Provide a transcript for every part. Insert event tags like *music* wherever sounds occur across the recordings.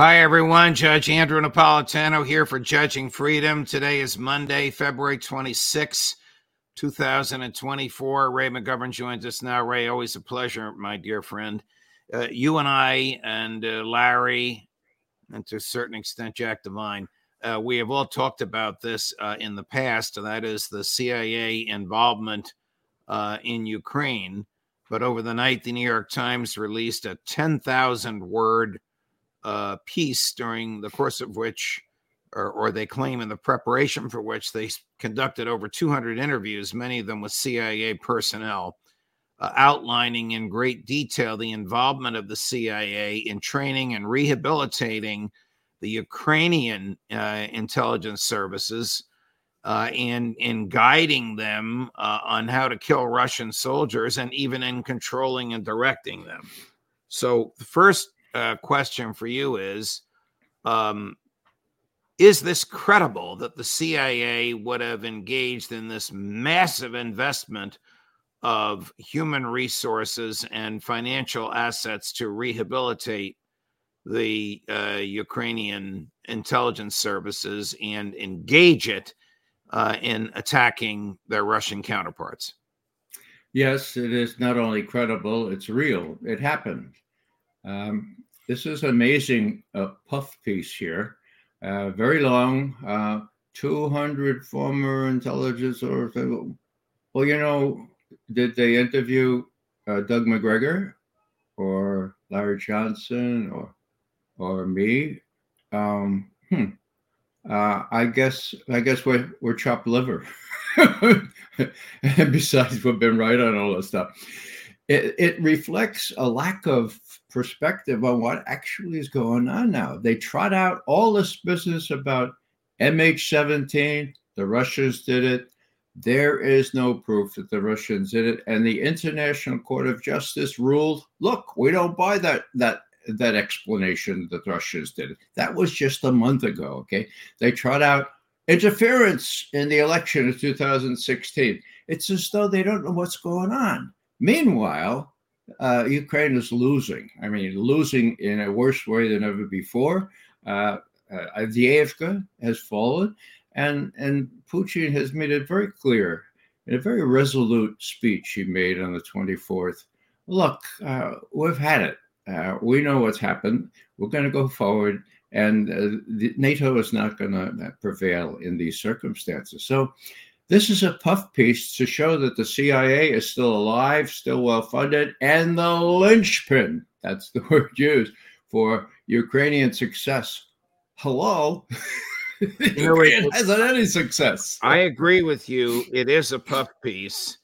Hi, everyone. Judge Andrew Napolitano here for Judging Freedom. Today is Monday, February 26, 2024. Ray McGovern joins us now. Ray, always a pleasure, my dear friend. Uh, you and I, and uh, Larry, and to a certain extent, Jack Devine, uh, we have all talked about this uh, in the past, and that is the CIA involvement uh, in Ukraine. But over the night, the New York Times released a 10,000 word uh, piece during the course of which, or, or, they claim in the preparation for which, they conducted over 200 interviews, many of them with CIA personnel, uh, outlining in great detail the involvement of the CIA in training and rehabilitating the Ukrainian uh, intelligence services. Uh, and in guiding them uh, on how to kill Russian soldiers and even in controlling and directing them. So, the first uh, question for you is um, Is this credible that the CIA would have engaged in this massive investment of human resources and financial assets to rehabilitate the uh, Ukrainian intelligence services and engage it uh, in attacking their Russian counterparts? Yes, it is not only credible, it's real. It happened. Um, this is an amazing uh, puff piece here, uh, very long, uh, 200 former intelligence or well, you know, did they interview uh, Doug Macgregor or Larry Johnson or or me? Um, hmm. Uh, I guess I guess we're we're chopped liver. and *laughs* besides, we've been right on all this stuff it, it reflects a lack of perspective on what actually is going on now. They trot out all this business about MH17, the Russians did it. There is no proof that the Russians did it. And the International Court of Justice ruled, look, we don't buy that that that explanation that the Russians did it. That was just a month ago. Okay. They trot out interference in the election of 2016. It's as though they don't know what's going on. Meanwhile, uh, Ukraine is losing. I mean, losing in a worse way than ever before. Uh, uh, has fallen, and and Putin has made it very clear in a very resolute speech he made on the 24th. Look, uh, we've had it. Uh, we know what's happened. We're going to go forward, and uh, the, NATO is not going to prevail in these circumstances. So this is a puff piece to show that the CIA is still alive, still well funded, and the linchpin that's the *laughs* word used for Ukrainian success. Hello. *laughs* You know, it hasn't any success. I agree with you. It is a puff piece.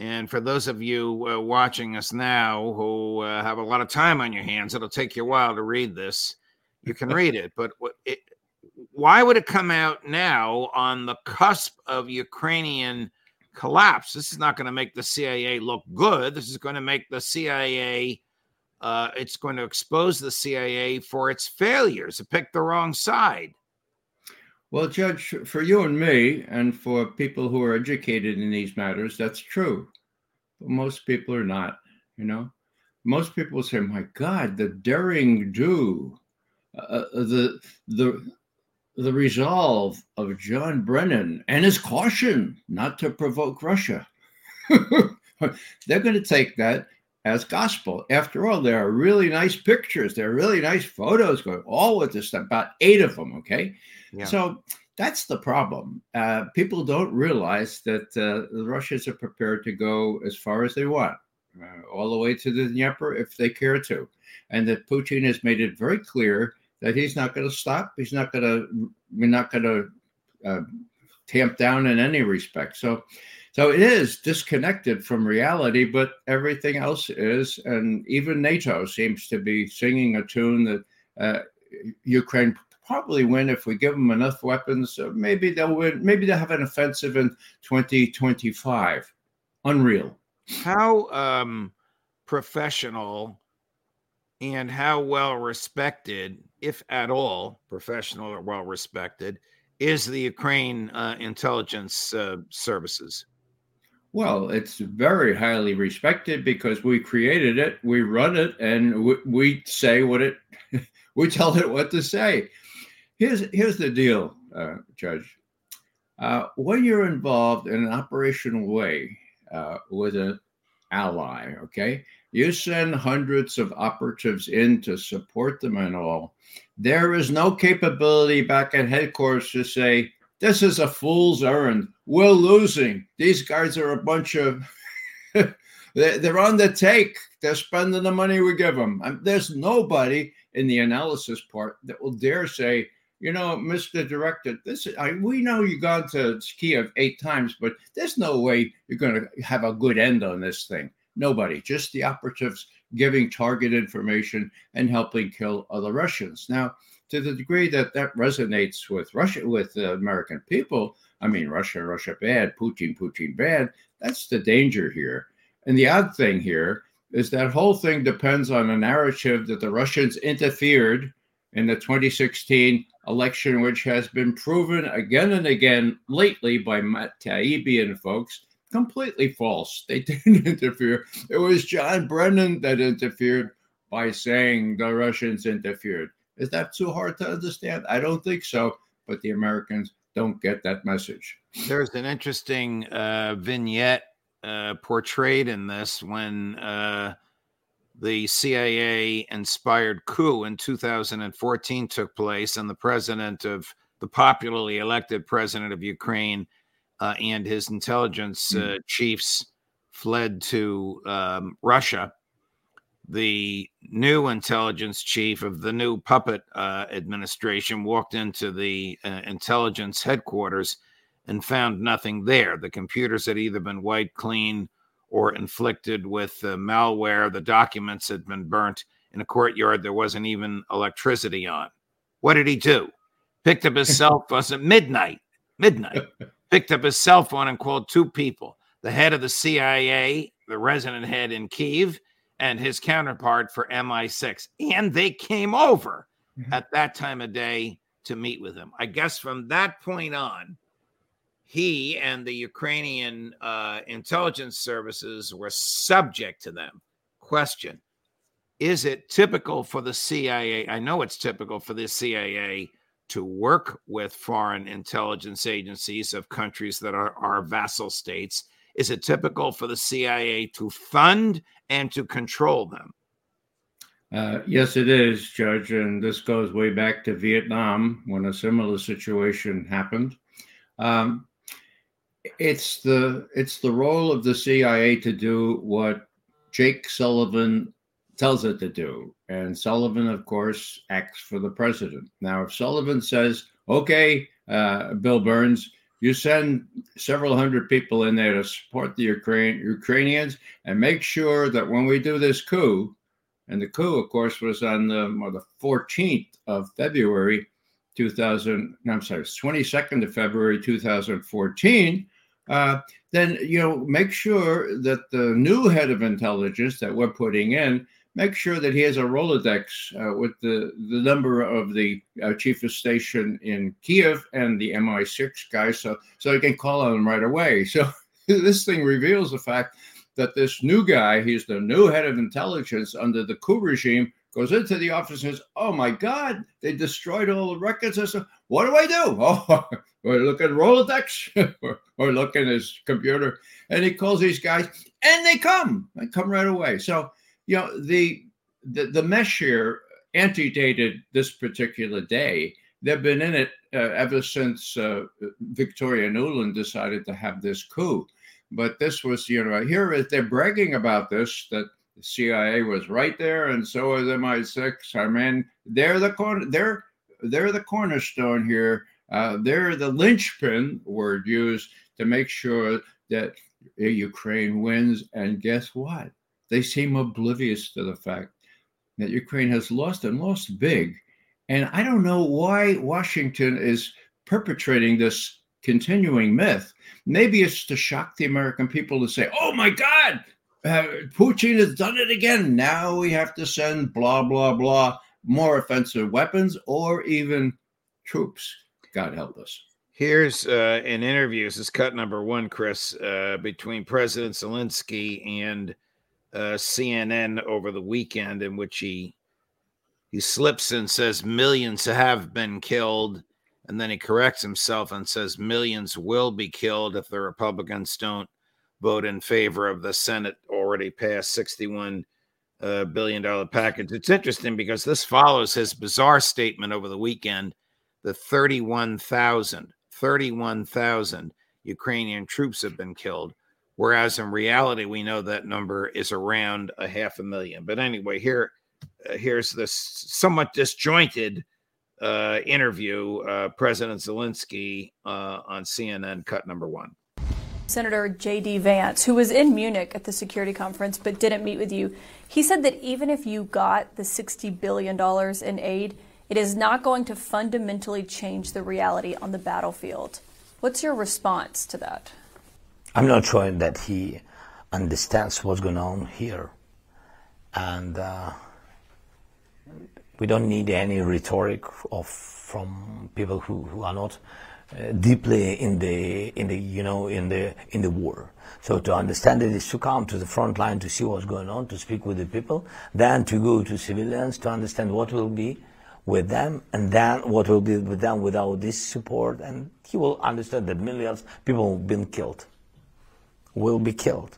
And for those of you uh, watching us now who uh, have a lot of time on your hands, it'll take you a while to read this. You can read it, but it, why would it come out now on the cusp of Ukrainian collapse? This is not going to make the CIA look good. This is going to make the CIA, uh, it's going to expose the CIA for its failures. It picked the wrong side. Well, Judge, for you and me, and for people who are educated in these matters, that's true. But most people are not, you know? Most people say, my God, the daring do, uh, uh the, the, the resolve of John Brennan and his caution not to provoke Russia. *laughs* They're going to take that as gospel. After all, there are really nice pictures, there are really nice photos going all with this stuff, about eight of them. Okay. Yeah. So that's the problem. Uh, people don't realize that uh, the Russians are prepared to go as far as they want, uh, all the way to the Dnieper if they care to. And that Putin has made it very clear that he's not going to stop. He's not going to, we're not going to uh, tamp down in any respect. So, so it is disconnected from reality, but everything else is, and even NATO seems to be singing a tune that uh, Ukraine probably win if we give them enough weapons. maybe they'll win. Maybe they'll have an offensive in 2025. Unreal. How um, professional and how well respected, if at all professional or well respected, is the Ukraine uh, intelligence uh, services? Well, it's very highly respected because we created it, we run it, and we, we say what it, *laughs* we tell it what to say. Here's here's the deal, uh, Judge. Uh, when you're involved in an operational way uh, with an ally, okay, you send hundreds of operatives in to support them and all. There is no capability back at headquarters to say, this is a fool's errand. We're losing. These guys are a bunch of, *laughs* they're on the take. They're spending the money we give them. There's nobody in the analysis part that will dare say, you know, Mr. Director, this is, I, we know you've gone to Kiev eight times, but there's no way you're going to have a good end on this thing. Nobody, just the operatives giving target information and helping kill other Russians. Now, to the degree that that resonates with Russia, with the American people, I mean, Russia, Russia bad, Putin, Putin bad. That's the danger here. And the odd thing here is that whole thing depends on a narrative that the Russians interfered in the 2016 election, which has been proven again and again lately by Matt Taibbi and folks completely false. They *laughs* didn't interfere. It was John Brennan that interfered by saying the Russians interfered. Is that too hard to understand? I don't think so, but the Americans don't get that message. There's an interesting uh, vignette uh, portrayed in this when uh, the CIA inspired coup in 2014 took place, and the president of the popularly elected president of Ukraine uh, and his intelligence uh, mm. chiefs fled to um, Russia. The new intelligence chief of the new puppet uh, administration walked into the uh, intelligence headquarters and found nothing there. The computers had either been wiped clean or inflicted with uh, malware. The documents had been burnt in a courtyard there wasn't even electricity on. What did he do? Picked up his *laughs* cell phone at midnight. Midnight. *laughs* Picked up his cell phone and called two people the head of the CIA, the resident head in Kiev, and his counterpart for MI6. And they came over mm-hmm. at that time of day to meet with him. I guess from that point on, he and the Ukrainian uh, intelligence services were subject to them. Question Is it typical for the CIA? I know it's typical for the CIA to work with foreign intelligence agencies of countries that are, our vassal states. Is it typical for the CIA to fund and to control them? Uh, yes, it is, Judge. And this goes way back to Vietnam when a similar situation happened. Um, it's the it's the role of the CIA to do what Jake Sullivan tells it to do, and Sullivan, of course, acts for the president. Now, if Sullivan says, "Okay, uh, Bill Burns," you send several hundred people in there to support the Ukraine Ukrainians and make sure that when we do this coup, and the coup, of course, was on the, well, the 14th of February 2000. I'm sorry, 22nd of February 2014 uh, then you know make sure that the new head of intelligence that we're putting in make sure that he has a rolodex uh, with the the number of the uh, chief of station in kiev and the mi6 guy so so he can call on them right away *laughs* so this thing reveals the fact that this new guy he's the new head of intelligence under the coup regime goes into the office and says, Oh my God, they destroyed all the records. I said, What do I do? *laughs* Oh, or look at Rolodex or, *laughs* or look at his computer. And he calls these guys and they come. They come right away. So, you know, the the, the mesh here antedated this particular day. They've been in it uh, ever since uh, Victoria Nuland decided to have this coup. But this was, you know, here they're bragging about this that the CIA was right there, and so was MI6. I mean, they're the corner, they're they're the cornerstone here. Uh, they're the linchpin word used to make sure that Ukraine wins. And guess what? They seem oblivious to the fact that Ukraine has lost and lost big. And I don't know why Washington is perpetrating this continuing myth. Maybe it's to shock the American people to say, oh my God, uh, Putin has done it again. Now we have to send blah, blah, blah, more offensive weapons or even troops. God help us. Here's uh, an interview. This is cut number one, Chris, uh, between President Zelensky and uh, CNN over the weekend, in which he he slips and says millions have been killed, and then he corrects himself and says millions will be killed if the Republicans don't vote in favor of the Senate already passed sixty-one uh, billion dollar package. It's interesting because this follows his bizarre statement over the weekend: the 31,000, 31,000 Ukrainian troops have been killed. Whereas in reality, we know that number is around a half a million. But anyway, here, uh, here's this somewhat disjointed uh, interview, uh, President Zelensky uh, on CNN, cut number one. Senator J.D. Vance, who was in Munich at the security conference but didn't meet with you, he said that even if you got the $60 billion in aid, it is not going to fundamentally change the reality on the battlefield. What's your response to that? I'm not sure that he understands what's going on here. And uh, we don't need any rhetoric of, from people who, who are not uh, deeply in the, in the, you know, in the, in the war. So to understand it is to come to the front line to see what's going on, to speak with the people, then to go to civilians to understand what will be with them, and then what will be with them without this support, and he will understand that millions of people have been killed will be killed.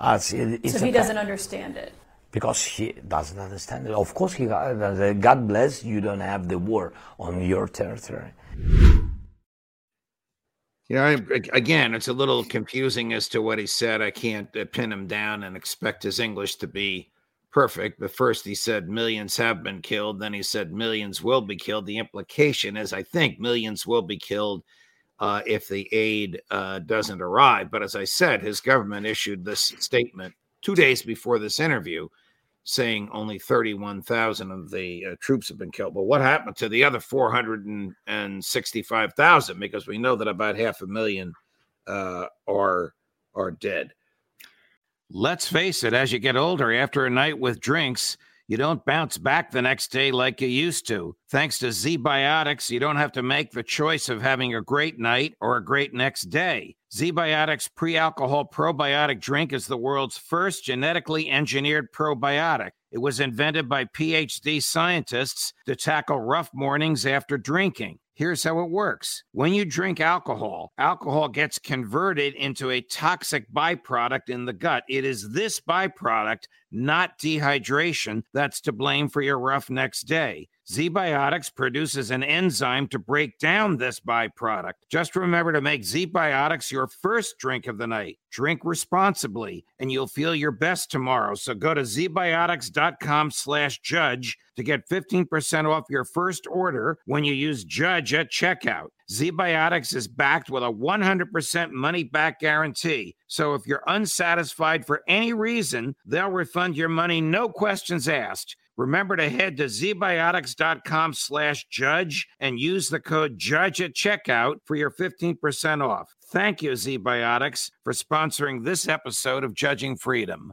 As it, so he doesn't understand it. Because he doesn't understand it. Of course, he, God bless you don't have the war on your territory. You know, again, it's a little confusing as to what he said. I can't uh, pin him down and expect his English to be perfect. But first, he said millions have been killed. Then he said millions will be killed. The implication is, I think, millions will be killed uh, if the aid uh, doesn't arrive. But as I said, his government issued this statement two days before this interview saying only 31,000 of the uh, troops have been killed. But what happened to the other 465,000? Because we know that about half a million uh, are are dead. Let's face it, as you get older, after a night with drinks, you don't bounce back the next day like you used to. Thanks to ZBiotics, you don't have to make the choice of having a great night or a great next day. ZBiotics pre alcohol probiotic drink is the world's first genetically engineered probiotic. It was invented by PhD scientists to tackle rough mornings after drinking. Here's how it works. When you drink alcohol, alcohol gets converted into a toxic byproduct in the gut. It is this byproduct, not dehydration, that's to blame for your rough next day. ZBiotics produces an enzyme to break down this byproduct. Just remember to make ZBiotics your first drink of the night. Drink responsibly, and you'll feel your best tomorrow. So go to zbiotics.com slash judge to get 15% off your first order when you use judge at checkout. ZBiotics is backed with a 100% money back guarantee. So if you're unsatisfied for any reason, they'll refund your money, no questions asked. Remember to head to zbiotics.com slash judge and use the code judge at checkout for your 15% off. Thank you, ZBiotics, for sponsoring this episode of Judging Freedom.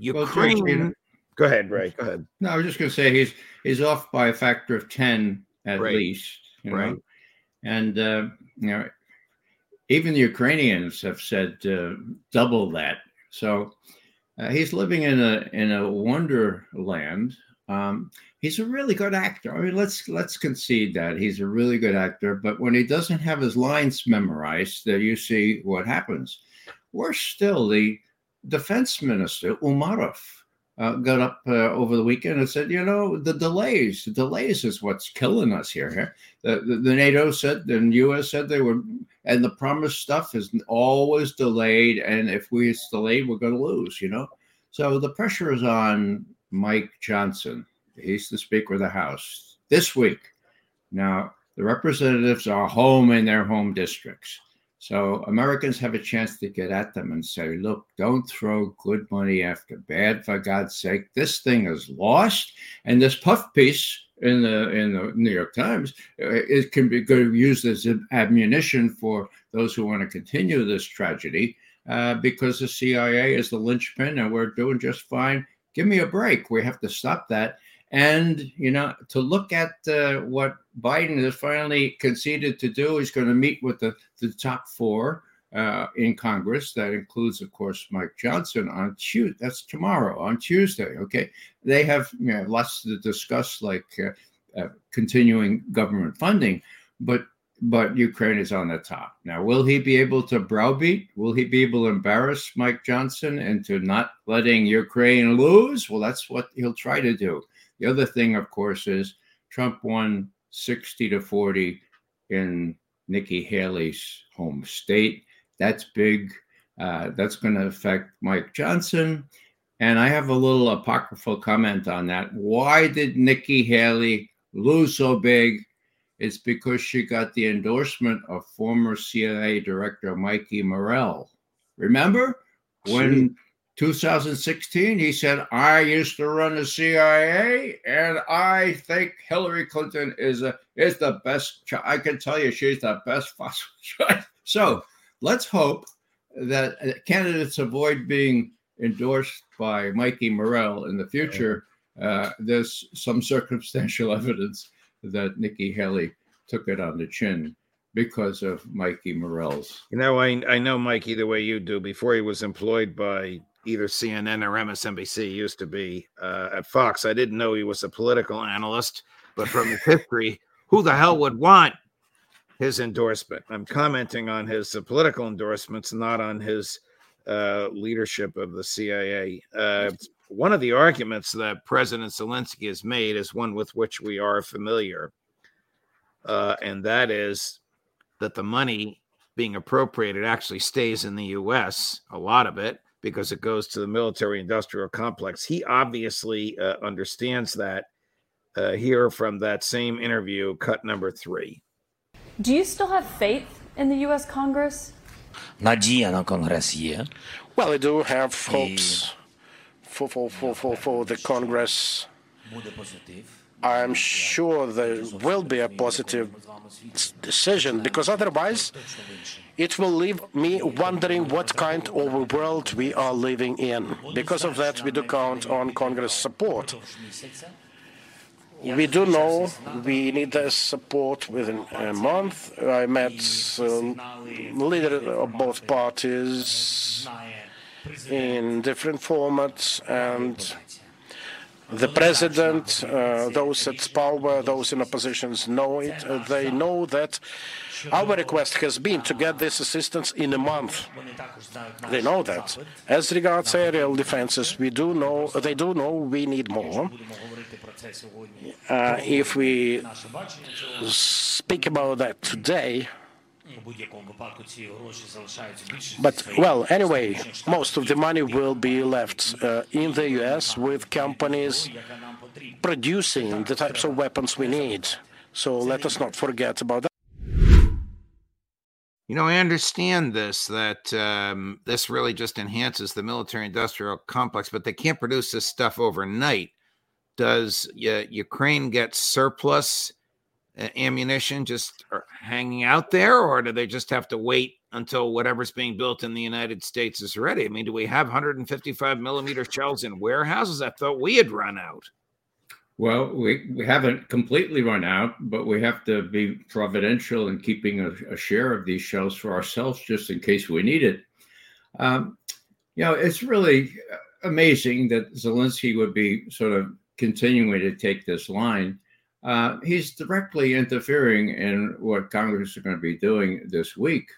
Ukraine. Well, Go ahead, Ray. Go ahead. No, I was just going to say he's he's off by a factor of ten at Right. least. You know? Right. And uh, you know, even the Ukrainians have said uh, double that. So uh, he's living in a in a wonderland. Um, he's a really good actor. I mean, let's let's concede that he's a really good actor. But when he doesn't have his lines memorized, uh, you see what happens. Worse still, the defense minister Umerov uh, got up uh, over the weekend and said, you know, the delays, the delays is what's killing us here. here. The, the, the NATO said, and U.S. said they were, and the promised stuff is always delayed. And if we it's delayed, we're going to lose, you know? So the pressure is on Mike Johnson. He's the Speaker of the House this week. Now, the representatives are home in their home districts. So Americans have a chance to get at them and say, look, don't throw good money after bad, for God's sake. This thing is lost. And this puff piece in the in the New York Times, uh, it can be good, used as ammunition for those who want to continue this tragedy uh, because the CIA is the linchpin and we're doing just fine. Give me a break. We have to stop that. And, you know, to look at uh, what Biden has finally conceded to do, he's going to meet with the, the top four uh, in Congress. That includes, of course, Mike Johnson on Tuesday. That's tomorrow, on Tuesday. Okay. They have you know, lots to discuss, like uh, uh, continuing government funding, but but Ukraine is on the top. Now, will he be able to browbeat? Will he be able to embarrass Mike Johnson into not letting Ukraine lose? Well, that's what he'll try to do. The other thing, of course, is Trump won 60 to 40 in Nikki Haley's home state. That's big. Uh, that's going to affect Mike Johnson. And I have a little apocryphal comment on that. Why did Nikki Haley lose so big? It's because she got the endorsement of former CIA Director Mikey Morell. Remember when 2016 he said, I used to run the CIA and I think Hillary Clinton is a is the best. Cho- I can tell you she's the best *laughs* possible choice. So let's hope that uh, candidates avoid being endorsed by Mikey Morell in the future. Uh, there's some circumstantial *laughs* evidence that Nikki Haley took it on the chin because of Mikey Morell's. You know, I I know Mikey the way you do. Before he was employed by either CNN or MSNBC, used to be uh, at Fox. I didn't know he was a political analyst, but from his history, who the hell would want his endorsement? I'm commenting on his uh, political endorsements, not on his uh, leadership of the CIA. Uh, one of the arguments that President Zelensky has made is one with which we are familiar, uh, and that is that the money being appropriated actually stays in the U.S. A lot of it because it goes to the military industrial complex. He obviously uh, understands that. Uh, here from that same interview, cut number three. Do you still have faith in the U.S. Congress? Well, I do have hopes for, for, for, for, for the Congress. I'm sure there will be a positive decision because otherwise it will leave me wondering what kind of world we are living in. Because of that, we do count on Congress support. We do know we need their support within a month. I met um, leaders of both parties in different formats and the president, uh, those at power, those in oppositions know it. Uh, they know that our request has been to get this assistance in a month. They know that. As regards aerial defenses, we do know they do know we need more. Uh, if we speak about that today, But, well, anyway, most of the money will be left uh, in the US with companies producing the types of weapons we need. So let us not forget about that. You know, I understand this that um, this really just enhances the military industrial complex, but they can't produce this stuff overnight. Does uh, Ukraine get surplus ammunition just uh, hanging out there, or do they just have to wait until whatever's being built in the United States is ready? I mean, do we have 155 millimeter shells in warehouses? I thought we had run out. Well, we, we haven't completely run out, but we have to be providential in keeping a, a share of these shells for ourselves just in case we need it. Um, you know, it's really amazing that Zelensky would be sort of continuing to take this line. Uh, he's directly interfering in what Congress is going to be doing this week.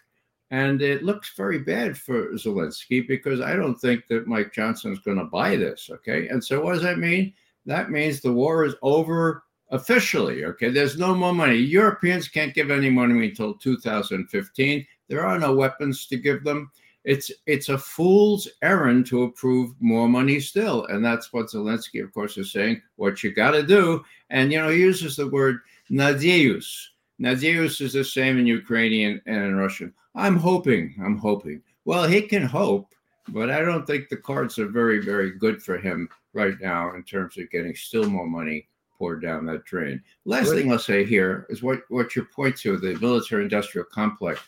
And it looks very bad for Zelensky because I don't think that Mike Johnson is going to buy this. Okay. And so, what does that mean? that means the war is over officially. Okay, there's no more money. Europeans can't give any money until 2015. There are no weapons to give them. It's it's a fool's errand to approve more money still, and that's what Zelensky, of course, is saying. What you got to do, and you know, he uses the word nadeus. Nadeus is the same in Ukrainian and in Russian. I'm hoping. I'm hoping. Well, he can hope, but I don't think the cards are very, very good for him right now in terms of getting still more money poured down that drain. Last thing I'll say here is what, what you point to the military industrial complex.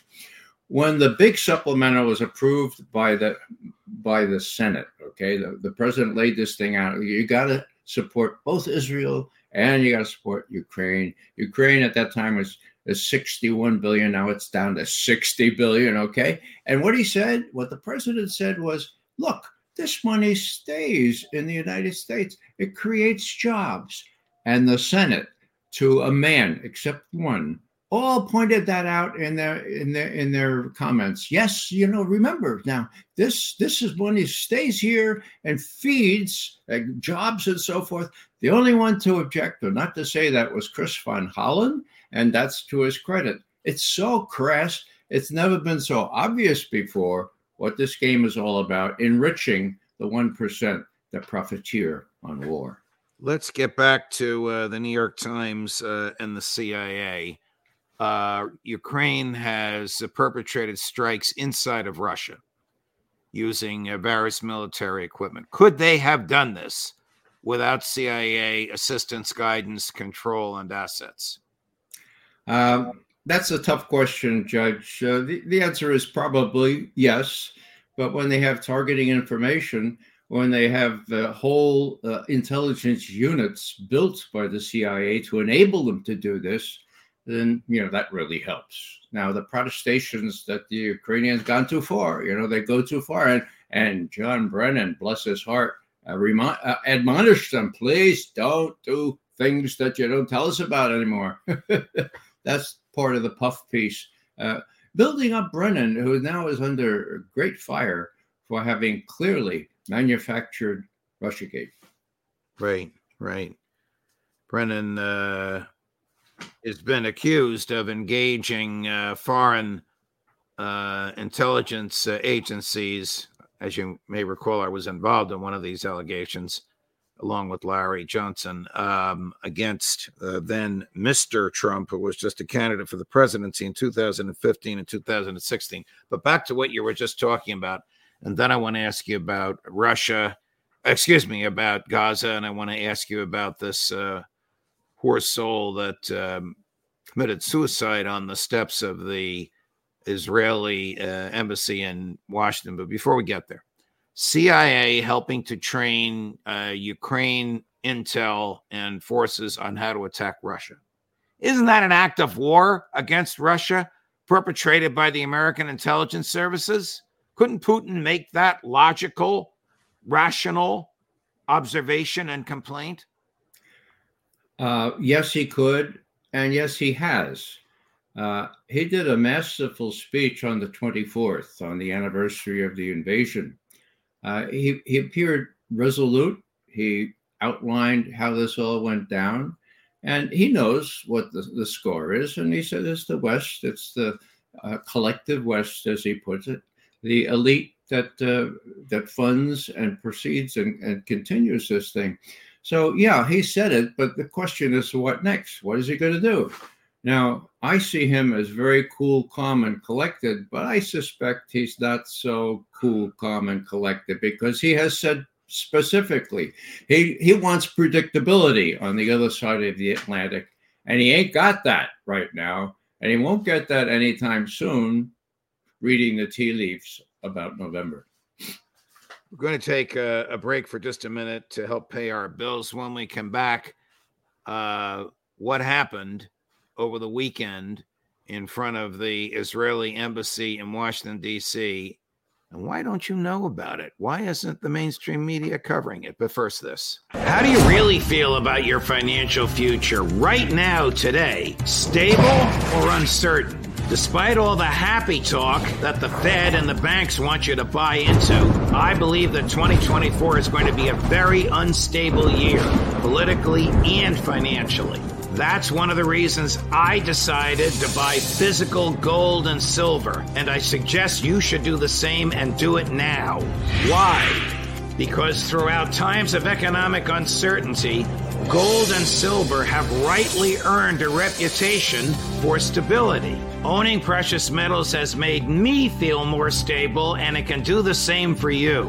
When the big supplemental was approved by the by the Senate, okay, the, the president laid this thing out. You got to support both Israel and you got to support Ukraine. Ukraine at that time was, was 61 billion. Now it's down to 60 billion. Okay. And what he said, what the president said was, look, this money stays in the United States. It creates jobs. And the Senate, to a man, except one, all pointed that out in their in their in their comments. Yes, you know, remember now this this is money stays here and feeds jobs and so forth. The only one to object or not to say that was Chris Van Hollen, and that's to his credit. It's so crass. It's never been so obvious before what this game is all about enriching the 1% that profiteer on war. Let's get back to uh, the New York Times uh, and the CIA. Uh, Ukraine has perpetrated strikes inside of Russia using uh, various military equipment. Could they have done this without CIA assistance, guidance, control, and assets? Um, that's a tough question, Judge. Uh, the, the answer is probably yes. But when they have targeting information, when they have the whole uh, intelligence units built by the CIA to enable them to do this, then you know that really helps. Now the protestations that the Ukrainians gone too far, you know, they go too far, and and John Brennan, bless his heart, uh, remind, uh, admonish them, please don't do things that you don't tell us about anymore. *laughs* That's part of the puff piece. Uh, building up Brennan, who now is under great fire for having clearly manufactured Russiagate. Right, right. Brennan uh, has been accused of engaging uh, foreign uh, intelligence uh, agencies. As you may recall, I was involved in one of these allegations along with Larry Johnson, um, against uh, then Mr. Trump, who was just a candidate for the presidency in 2015 and 2016. But back to what you were just talking about. And then I want to ask you about Russia, excuse me, about Gaza. And I want to ask you about this uh, poor soul that um, committed suicide on the steps of the Israeli uh, embassy in Washington. But before we get there, CIA helping to train uh, Ukraine intel and forces on how to attack Russia. Isn't that an act of war against Russia perpetrated by the American intelligence services? Couldn't Putin make that logical, rational observation and complaint? Uh, yes, he could. And yes, he has. Uh, he did a masterful speech on the 24th, on the anniversary of the invasion. Uh, he, he appeared resolute. He outlined how this all went down. And he knows what the, the score is. And he said it's the West, it's the uh, collective West, as he puts it, the elite that uh, that funds and proceeds and, and continues this thing. So yeah, he said it, but the question is, what next? What is he going to do? Now, I see him as very cool, calm, and collected, but I suspect he's not so cool, calm, and collected because he has said specifically he he wants predictability on the other side of the Atlantic, and he ain't got that right now, and he won't get that anytime soon. Reading the tea leaves about November. We're going to take a, a, break for just a minute to help pay our bills. When we come back, uh, what happened over the weekend in front of the Israeli embassy in Washington, D.C. And why don't you know about it? Why isn't the mainstream media covering it? But first, this. How do you really feel about your financial future right now, today? Stable or uncertain? Despite all the happy talk that the Fed and the banks want you to buy into, I believe that 2024 is going to be a very unstable year, politically and financially. That's one of the reasons I decided to buy physical gold and silver, and I suggest you should do the same and do it now. Why? Because throughout times of economic uncertainty, gold and silver have rightly earned a reputation for stability. Owning precious metals has made me feel more stable, and it can do the same for you.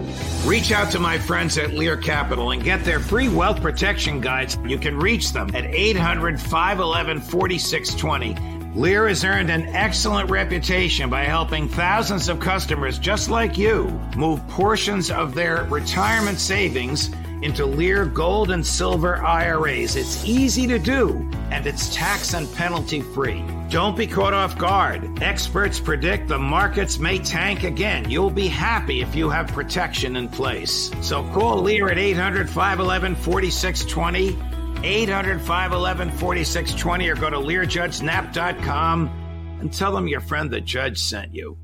Reach out to my friends at Lear Capital and get their free wealth protection guides. You can reach them at 800 511 4620. Lear has earned an excellent reputation by helping thousands of customers just like you move portions of their retirement savings into Lear gold and silver IRAs. It's easy to do and it's tax and penalty free. Don't be caught off guard. Experts predict the markets may tank again. You'll be happy if you have protection in place. So call Lear at 800 511 4620, 800 511 4620, or go to LearJudgeNap.com and tell them your friend the judge sent you.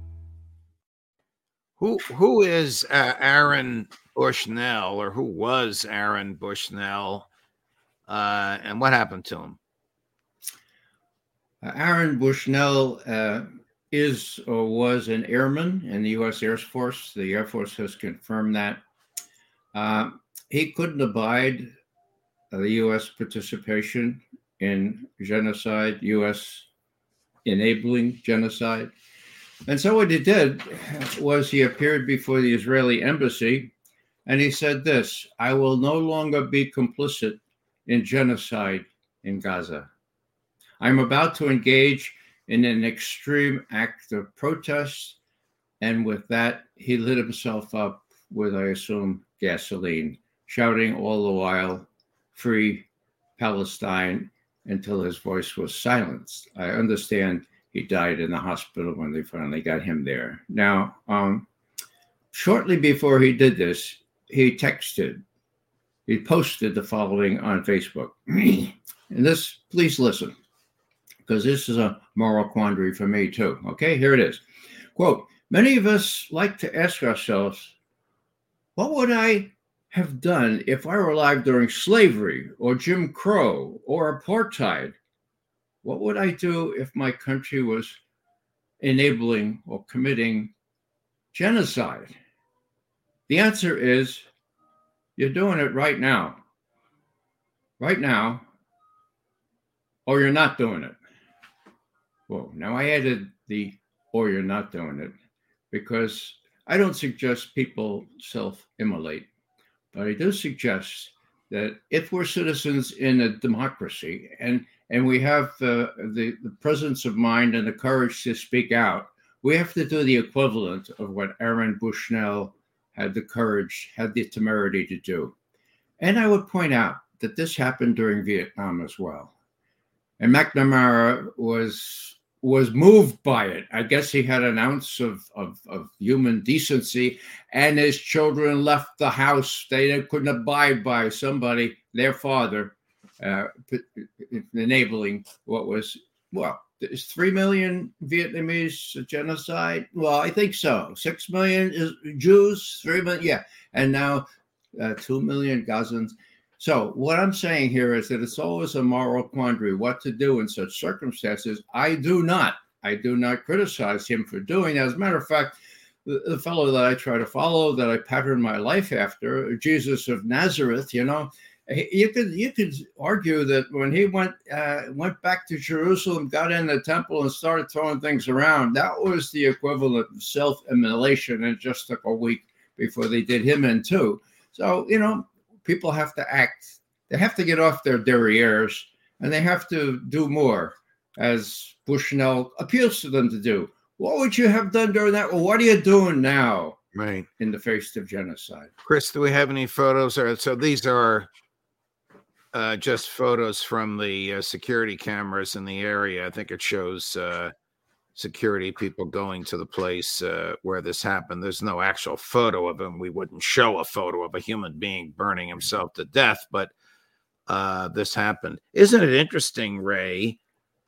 Who who is uh, Aaron Bushnell, or who was Aaron Bushnell, uh, and what happened to him? Uh, Aaron Bushnell uh, is or was an airman in the U.S. Air Force. The Air Force has confirmed that. Uh, he couldn't abide the U.S. participation in genocide, U.S. enabling genocide. And so what he did was he appeared before the Israeli embassy and he said this I will no longer be complicit in genocide in Gaza. I'm about to engage in an extreme act of protest. And with that, he lit himself up with, I assume, gasoline, shouting all the while, Free Palestine, until his voice was silenced. I understand he died in the hospital when they finally got him there. Now, um, shortly before he did this, he texted, he posted the following on Facebook. *clears throat* and this, please listen because this is a moral quandary for me too. Okay, here it is. Quote Many of us like to ask ourselves, what would I have done if I were alive during slavery or Jim Crow or apartheid? What would I do if my country was enabling or committing genocide? The answer is you're doing it right now. Right now, or you're not doing it. Whoa. Now I added the or you're not doing it because I don't suggest people self immolate, but I do suggest that if we're citizens in a democracy and and we have uh, the, the presence of mind and the courage to speak out, we have to do the equivalent of what Aaron Bushnell had the courage, had the temerity to do. And I would point out that this happened during Vietnam as well. And McNamara was was moved by it. I guess he had an ounce of, of, of, human decency, and his children left the house. They couldn't abide by somebody, their father, uh, enabling what was, well, is 3 million Vietnamese genocide? Well, I think so. 6 million is Jews, 3 million, yeah. And now uh, 2 million Gazans. So, what I'm saying here is that it's always a moral quandary what to do in such circumstances. I do not I do not criticize him for doing. As a matter of fact, the, the fellow that I try to follow, that I pattern my life after, Jesus of Nazareth, you know, you could you could argue that when he went uh, went back to Jerusalem, got in the temple, and started throwing things around, that was the equivalent of self-immolation, and it just took a week before they did him in too. So you know, people have to act. They have to get off their derrieres, and they have to do more, as Bushnell appeals to them to do. What would you have done during that? Well, what are you doing now? Right. In the face of genocide. Chris, do we have any photos? Or so these are uh, just photos from the uh, security cameras in the area. I think it shows uh, security people going to the place uh, where this happened. There's no actual photo of him. We wouldn't show a photo of a human being burning himself to death, but uh, this happened. Isn't it interesting, Ray,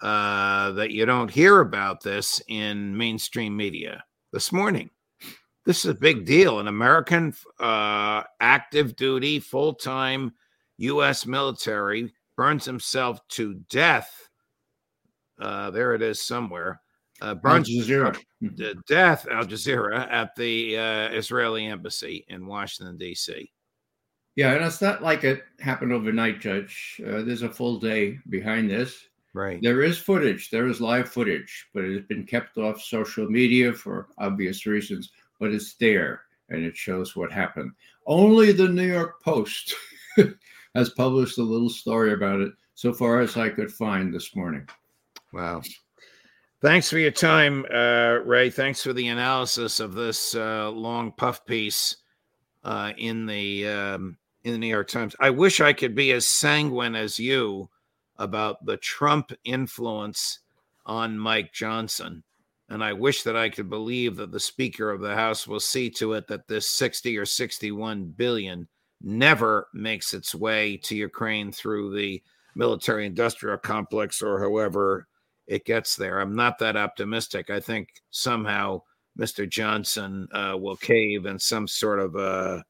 uh, that you don't hear about this in mainstream media this morning? This is a big deal. An American active duty, full time U.S. military burns himself to death. Uh, there it is somewhere. Uh, burns Al Jazeera. to death, Al Jazeera, at the uh, Israeli embassy in Washington, D.C. Yeah, and it's not like it happened overnight, Judge. Uh, there's a full day behind this. Right. There is footage, there is live footage, but it has been kept off social media for obvious reasons, but it's there and it shows what happened. Only the New York Post *laughs* has published a little story about it so far as I could find this morning. Wow. Thanks for your time, uh, Ray. Thanks for the analysis of this uh, long puff piece uh, in the um, in the New York Times. I wish I could be as sanguine as you about the Trump influence on Mike Johnson, and I wish that I could believe that the Speaker of the House will see to it that this sixty or sixty-one billion never makes its way to Ukraine through the military industrial complex or however it gets there. I'm not that optimistic. I think somehow Mr. Johnson uh, will cave in some sort of a,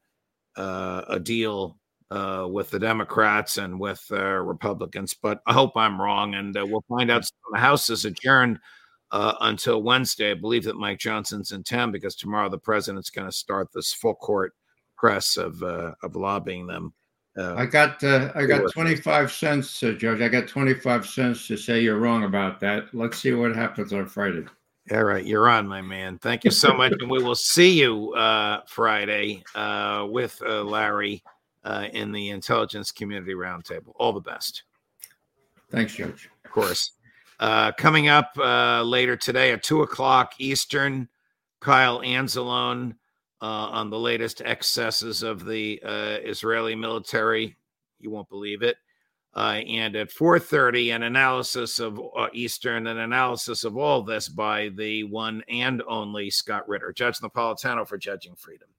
uh, a deal uh, with the Democrats and with uh, Republicans, but I hope I'm wrong. And uh, we'll find out. The House is adjourned uh, until Wednesday. I believe that Mike Johnson's in town because tomorrow the president's going to start this full court press of uh, of lobbying them. Uh, I got uh, I got twenty five cents, uh, Judge. I got twenty five cents to say you're wrong about that. Let's see what happens on Friday. All right, you're on, my man. Thank you so much, and we will see you uh, Friday uh, with uh, Larry uh, in the Intelligence Community Roundtable. All the best. Thanks, Judge. Of course. Uh, coming up uh, later today at two o'clock Eastern, Kyle Anzalone on the latest excesses of the uh, Israeli military. You won't believe it. Uh, and at 4:30, an analysis of uh, Eastern, an analysis of all this by the one and only Scott Ritter, Judge Napolitano for Judging Freedom.